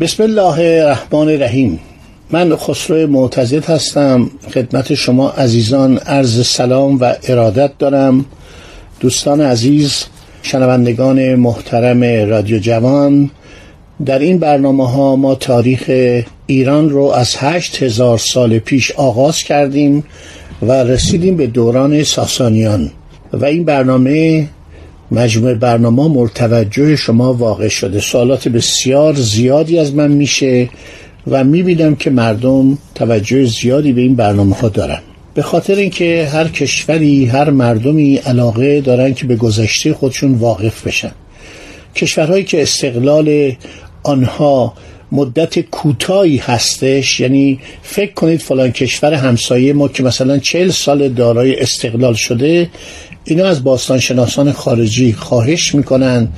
بسم الله الرحمن الرحیم. من خسرو معتزد هستم. خدمت شما عزیزان عرض سلام و ارادت دارم. دوستان عزیز شنوندگان محترم رادیو جوان در این برنامه ها ما تاریخ ایران رو از هشت هزار سال پیش آغاز کردیم و رسیدیم به دوران ساسانیان. و این برنامه مجموع برنامه مرتوجه شما واقع شده. سوالات بسیار زیادی از من میشه و می‌بینم که مردم توجه زیادی به این برنامه ها دارن. به خاطر اینکه هر کشوری هر مردمی علاقه دارن که به گذشته خودشون واقف بشن. کشورهایی که استقلال آنها مدت کوتاهی هستش. یعنی فکر کنید فلان کشور همسایه ما که مثلا چهل سال دارای استقلال شده اینا از باستانشناسان خارجی خواهش می‌کنن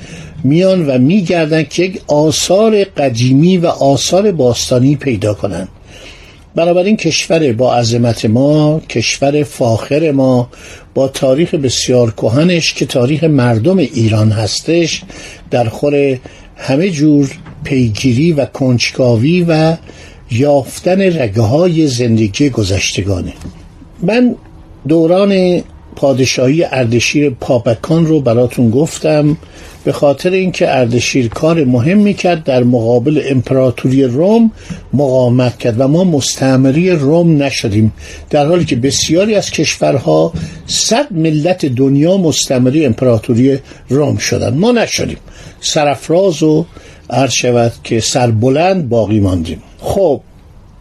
میان و میگردن که یک آثار قدیمی و آثار باستانی پیدا کنن. بنابراین کشور با عظمت ما کشور فاخر ما با تاریخ بسیار کهنش که تاریخ مردم ایران هستش در خور همه جور پیگیری و کنجکاوی و یافتن رگه های زندگی گذشتگانه. من دوران پادشاهی اردشیر پاپکان رو براتون گفتم به خاطر اینکه اردشیر کار مهم کرد در مقابل امپراتوری روم مقاومت کرد و ما مستعمری روم نشدیم. در حالی که بسیاری از کشورها صد ملت دنیا مستعمری امپراتوری روم شدن ما نشدیم. سرفراز و عرض شود که سربلند باقی ماندیم. خب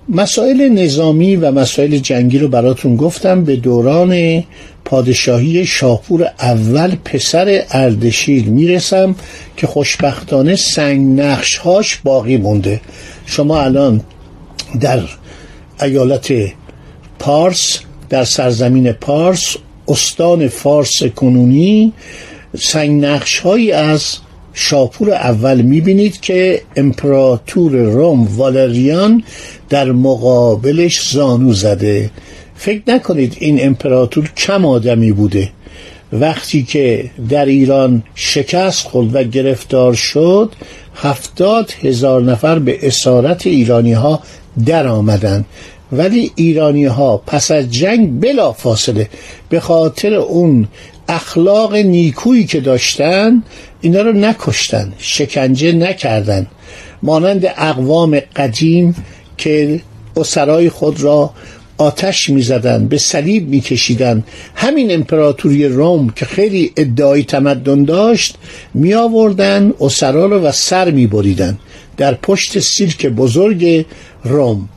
مسائل نظامی و مسائل جنگی رو براتون گفتم به دوران پادشاهی شاپور اول پسر اردشیر می‌رسم که خوشبختانه سنگ هاش باقی مونده. شما الان در ایالت پارس در سرزمین پارس استان فارس کنونی سنگ نقش هایی از شاپور اول می‌بینید که امپراتور روم والریان در مقابلش زانو زده. فکر نکنید این امپراتور کم آدمی بوده. وقتی که در ایران شکست خورد و گرفتار شد هفتاد هزار نفر به اسارت ایرانی ها در آمدن ولی ایرانی ها پس از جنگ بلا فاصله به خاطر اون اخلاق نیکویی که داشتن اینا رو نکشتن شکنجه نکردن. مانند اقوام قدیم که اسرای خود را آتش می‌زدند به صلیب میکشیدند همین امپراتوری روم که خیلی ادعای تمدن داشت می آوردن اسرا رو و سر می بریدن در پشت سیرک بزرگ روم.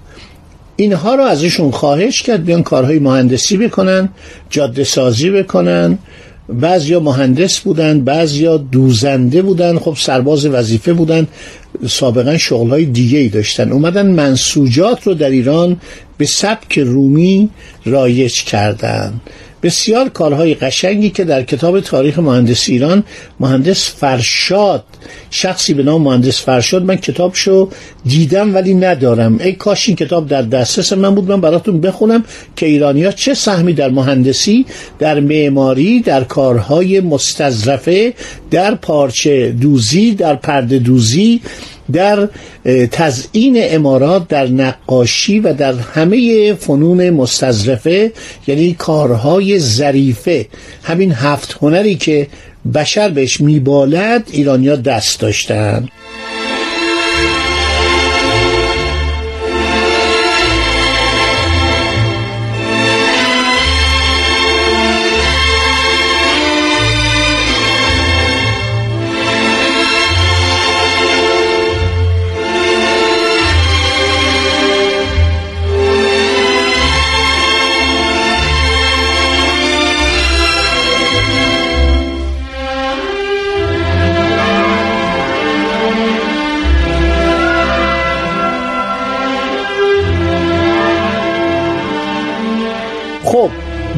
اینها رو ازشون خواهش کرد بیان کارهای مهندسی بکنن جاده سازی بکنن. بعضیا مهندس بودن بعضیا دوزنده بودن خب سرباز وظیفه بودن. سابقا شغلهای دیگه ای داشتن. اومدن منسوجات رو در ایران به سبک رومی رایج کردن. بسیار کارهای قشنگی که در کتاب تاریخ مهندس ایران مهندس فرشاد شخصی به نام مهندس فرشاد من کتابشو دیدم ولی ندارم. ای کاش این کتاب در دسترس من بود من براتون بخونم که ایرانیا چه سهمی در مهندسی در معماری در کارهای مستظرفه در پارچه دوزی در پرده دوزی در تزئین امارات در نقاشی و در همه فنون مستظرفه یعنی کارهای ظریفه. همین هفت هنری که بشر بهش میبالد ایرانیا دست داشتن.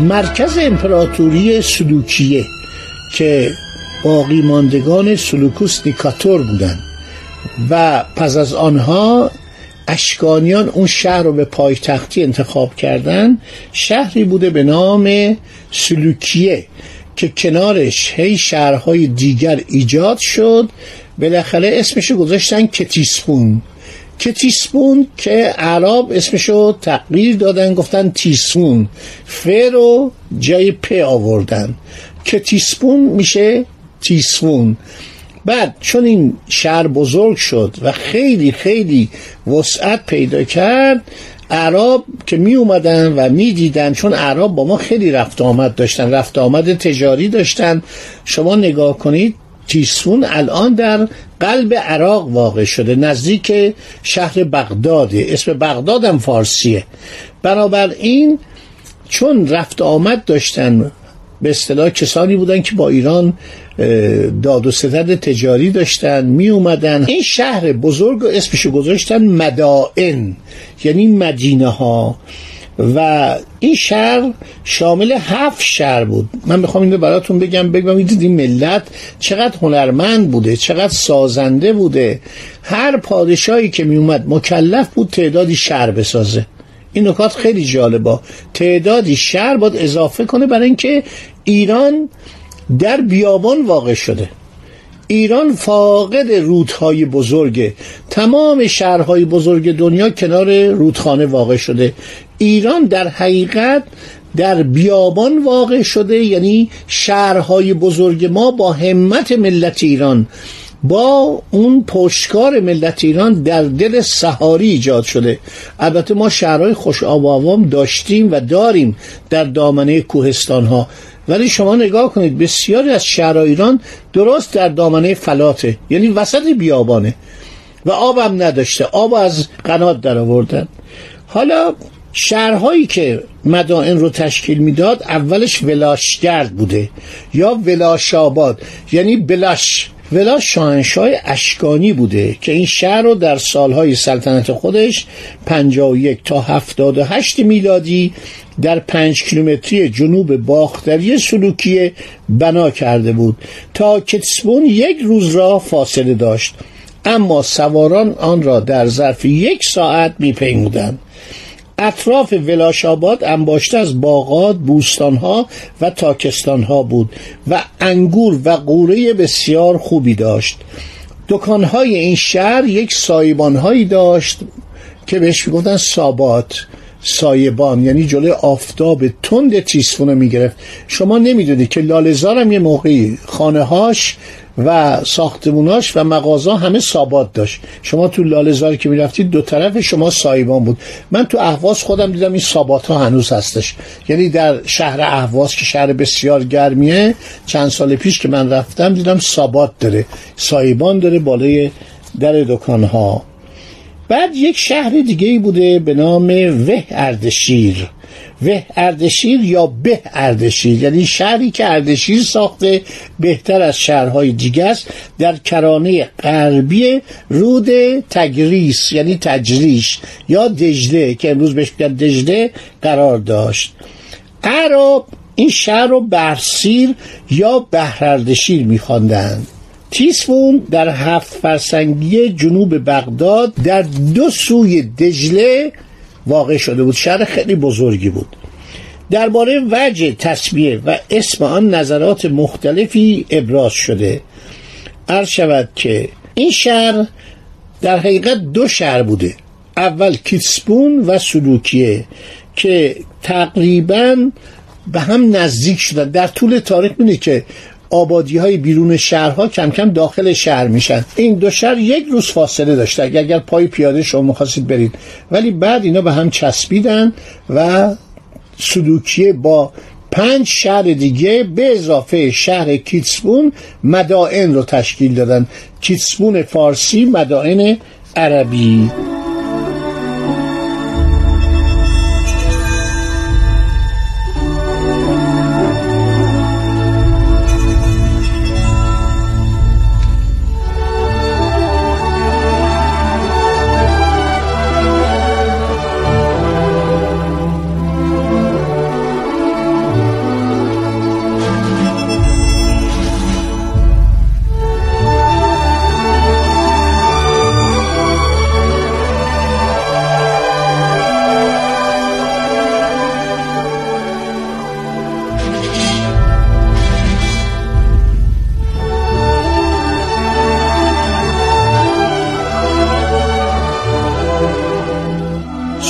مرکز امپراتوری سلوکیه که باقی ماندگان سلوکوس نیکاتور بودند و پس از آنها اشکانیان اون شهر رو به پایتختی انتخاب کردن. شهری بوده به نام سلوکیه که کنارش هی شهرهای دیگر ایجاد شد. بالاخره اسمشو گذاشتن کتیسپون. کتیسپون که عرب اسمشو تغییر دادن گفتن تیسپون. ف رو جای پ آوردن. کتیسپون میشه تیسپون. بعد چون این شهر بزرگ شد و خیلی خیلی وسعت پیدا کرد عرب که می اومدن و می دیدن چون عرب با ما خیلی رفت آمد داشتن رفت آمد تجاری داشتن. شما نگاه کنید تیسفون الان در قلب عراق واقع شده نزدیک شهر بغداده. اسم بغداد هم فارسیه. بنابراین چون رفت آمد داشتن به اصطلاح کسانی بودن که با ایران داد و ستد تجاری داشتن می اومدن. این شهر بزرگ اسمشو گذاشتن مدائن یعنی مدینه ها و این شهر شامل هفت شهر بود. من می‌خوام اینو براتون بگم بگم این ملت چقدر هنرمند بوده چقدر سازنده بوده. هر پادشاهی که میومد مکلف بود تعدادی شهر بسازه. این نکات خیلی جالبا تعدادی شهر باید اضافه کنه برای اینکه ایران در بیابان واقع شده. ایران فاقد رودهای بزرگه. تمام شهرهای بزرگ دنیا کنار رودخانه واقع شده. ایران در حقیقت در بیابان واقع شده یعنی شهرهای بزرگ ما با همت ملت ایران با اون پشتکار ملت ایران در دل سهاری ایجاد شده. البته ما شهرهای خوش آب داشتیم و داریم در دامنه کوهستان ها ولی شما نگاه کنید بسیاری از شهرهای ایران درست در دامنه فلاته یعنی وسط بیابانه. و آبم نداشته آب از قنات در آوردن حالا شهرهایی که مدائن رو تشکیل می‌داد اولش ولاشگرد بوده یا ولاشاباد. یعنی بلاش ولا شاهنشاه اشکانی بوده که این شهر رو در سالهای سلطنت خودش 51 تا 78 میلادی در پنج کیلومتری جنوب باختری سلوکیه بنا کرده بود تا کتسبون یک روز را فاصله داشت. اما سواران آن را در ظرف یک ساعت میپیمودند. اطراف ولاشاباد انباشته از باغات، بوستانها و تاکستانها بود و انگور و قوره بسیار خوبی داشت. دکانهای این شهر یک سایبانهایی داشت که بهش می‌گفتن سابات. سایبان یعنی جلوی آفتاب تند تیسفون رو می‌گرفت. شما نمی‌دونید که لالزار یه موقعی خانه هاش و ساختموناش و مغازه همه سابات داشت. شما تو لالزار که می‌رفتید دو طرف شما سایبان بود. من تو اهواز خودم دیدم این سابات ها هنوز هستش. یعنی در شهر اهواز که شهر بسیار گرمیه چند سال پیش که من رفتم دیدم سابات داره. سایبان داره بالای در دکان ها بعد یک شهر دیگه بوده به نام وه اردشیر. وه اردشیر یا به اردشیر. یعنی شهری که اردشیر ساخته بهتر از شهرهای دیگه است در کرانه غربی رود تگریس یعنی تجریش یا دجله که امروز بهش میگن دجله قرار داشت. عرب این شهر رو برسیر یا بهردشیر میخواندند. تیسفون در هفت فرسنگی جنوب بغداد در دو سوی دجله واقع شده بود. شهر خیلی بزرگی بود. درباره وجه تصویه و اسم آن نظرات مختلفی ابراز شده. عرض شود که این شهر در حقیقت دو شهر بوده. اول کیتسپون و سلوکیه که تقریبا به هم نزدیک شدن. در طول تاریخ بینید که آبادی های بیرون شهرها کم کم داخل شهر میشن. این دو شهر یک روز فاصله داشته. اگر پای پیاده شما می‌خواستید برید. ولی بعد اینا به هم چسبیدن و سلوکیه با پنج شهر دیگه به اضافه شهر کیتسبون مدائن رو تشکیل دادن. کیتسبون فارسی مدائن عربی.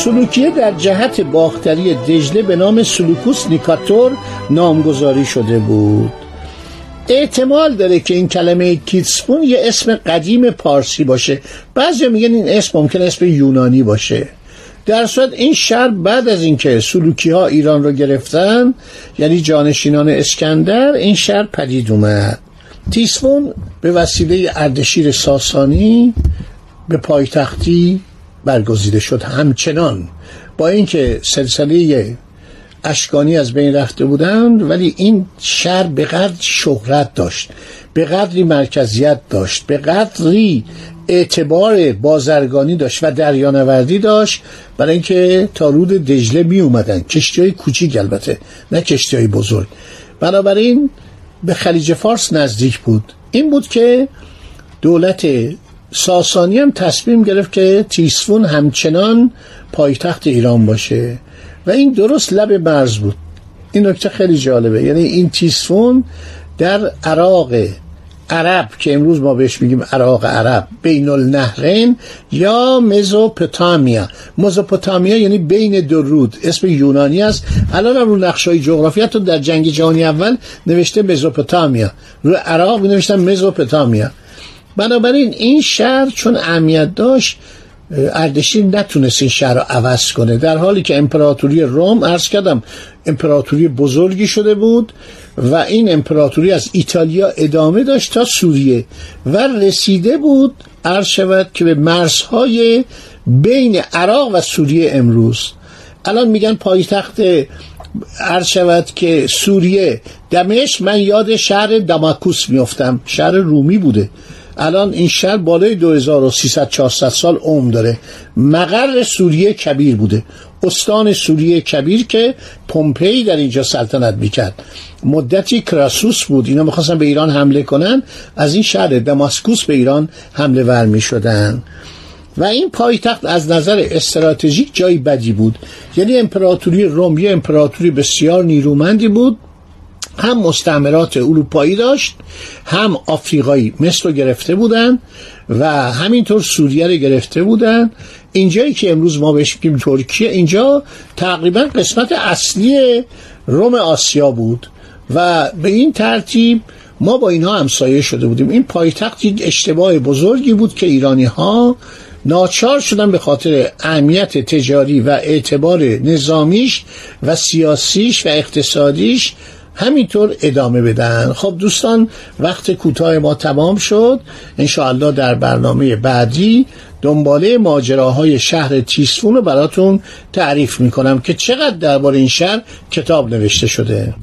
سلوکیه در جهت باختری دجله به نام سلوکوس نیکاتور نامگذاری شده بود. احتمال داره که این کلمه کیتسپون یه اسم قدیم پارسی باشه. بعضی میگن این اسم ممکن اسم یونانی باشه. در صورت این شهر بعد از اینکه سلوکی ها ایران رو گرفتن یعنی جانشینان اسکندر این شهر پدید اومد. تیسفون به وسیله اردشیر ساسانی به پایتختی برگزیده شد همچنان. با اینکه سلسله اشکانی از بین رفته بودند ولی این شهر به قدر شهرت داشت به قدری مرکزیت داشت به قدری اعتبار بازرگانی داشت و دریانوردی داشت. برای اینکه تا رود دجله می اومدن. کشتی های کوچیک البته نه کشتی های بزرگ. بنابراین به خلیج فارس نزدیک بود. این بود که دولت ساسانی هم تصمیم گرفت که تیسفون همچنان پایتخت ایران باشه و این درست لب مرز بود. این نکته خیلی جالبه. یعنی این تیسفون در عراق عرب که امروز ما بهش میگیم عراق عرب بین النهرین یا مزوپتامیا مزوپتامیا یعنی بین دو رود. اسم یونانی است. الان رو نقشه های جغرافی در جنگ جهانی اول نوشته مزوپتامیا رو عراق نوشتن مزوپتامیا بنابراین این شهر چون اهمیت داشت اردشیر نتونست این شهر رو عوض کنه. در حالی که امپراتوری روم عرض کردم امپراتوری بزرگی شده بود و این امپراتوری از ایتالیا ادامه داشت تا سوریه و رسیده بود عرض شود که به مرزهای بین عراق و سوریه امروز. الان میگن پایتخت عرض شود که سوریه. دمشق من یاد شهر دماکوس میفتم شهر رومی بوده. الان این شهر بالای 2300 400 سال عمر داره. مقر سوریه کبیر بوده. استان سوریه کبیر که پومپئی در اینجا سلطنت می‌کرد. مدتی کراسوس بود. اینا می‌خواستن به ایران حمله کنن. از این شهر دماسکوس به ایران حمله ور می‌شدن. و این پایتخت از نظر استراتژیک جای بدی بود. یعنی امپراتوری روم یه امپراتوری بسیار نیرومندی بود. هم مستعمرات اروپایی داشت هم آفریقایی مثل رو گرفته بودن و همینطور سوریه رو گرفته بودن. اینجایی که امروز ما بهش میگیم ترکیه اینجا تقریبا قسمت اصلی روم آسیا بود و به این ترتیب ما با اینها همسایه شده بودیم. این پایتخت یک اشتباه بزرگی بود که ایرانی ها ناچار شدن به خاطر اهمیت تجاری و اعتبار نظامیش و سیاسیش و اقتصادیش همینطور ادامه بدن. خب دوستان وقت کوتاه ما تمام شد. انشاءالله در برنامه بعدی دنباله ماجراهای شهر تیسفون رو براتون تعریف می‌کنم که چقدر درباره این شهر کتاب نوشته شده.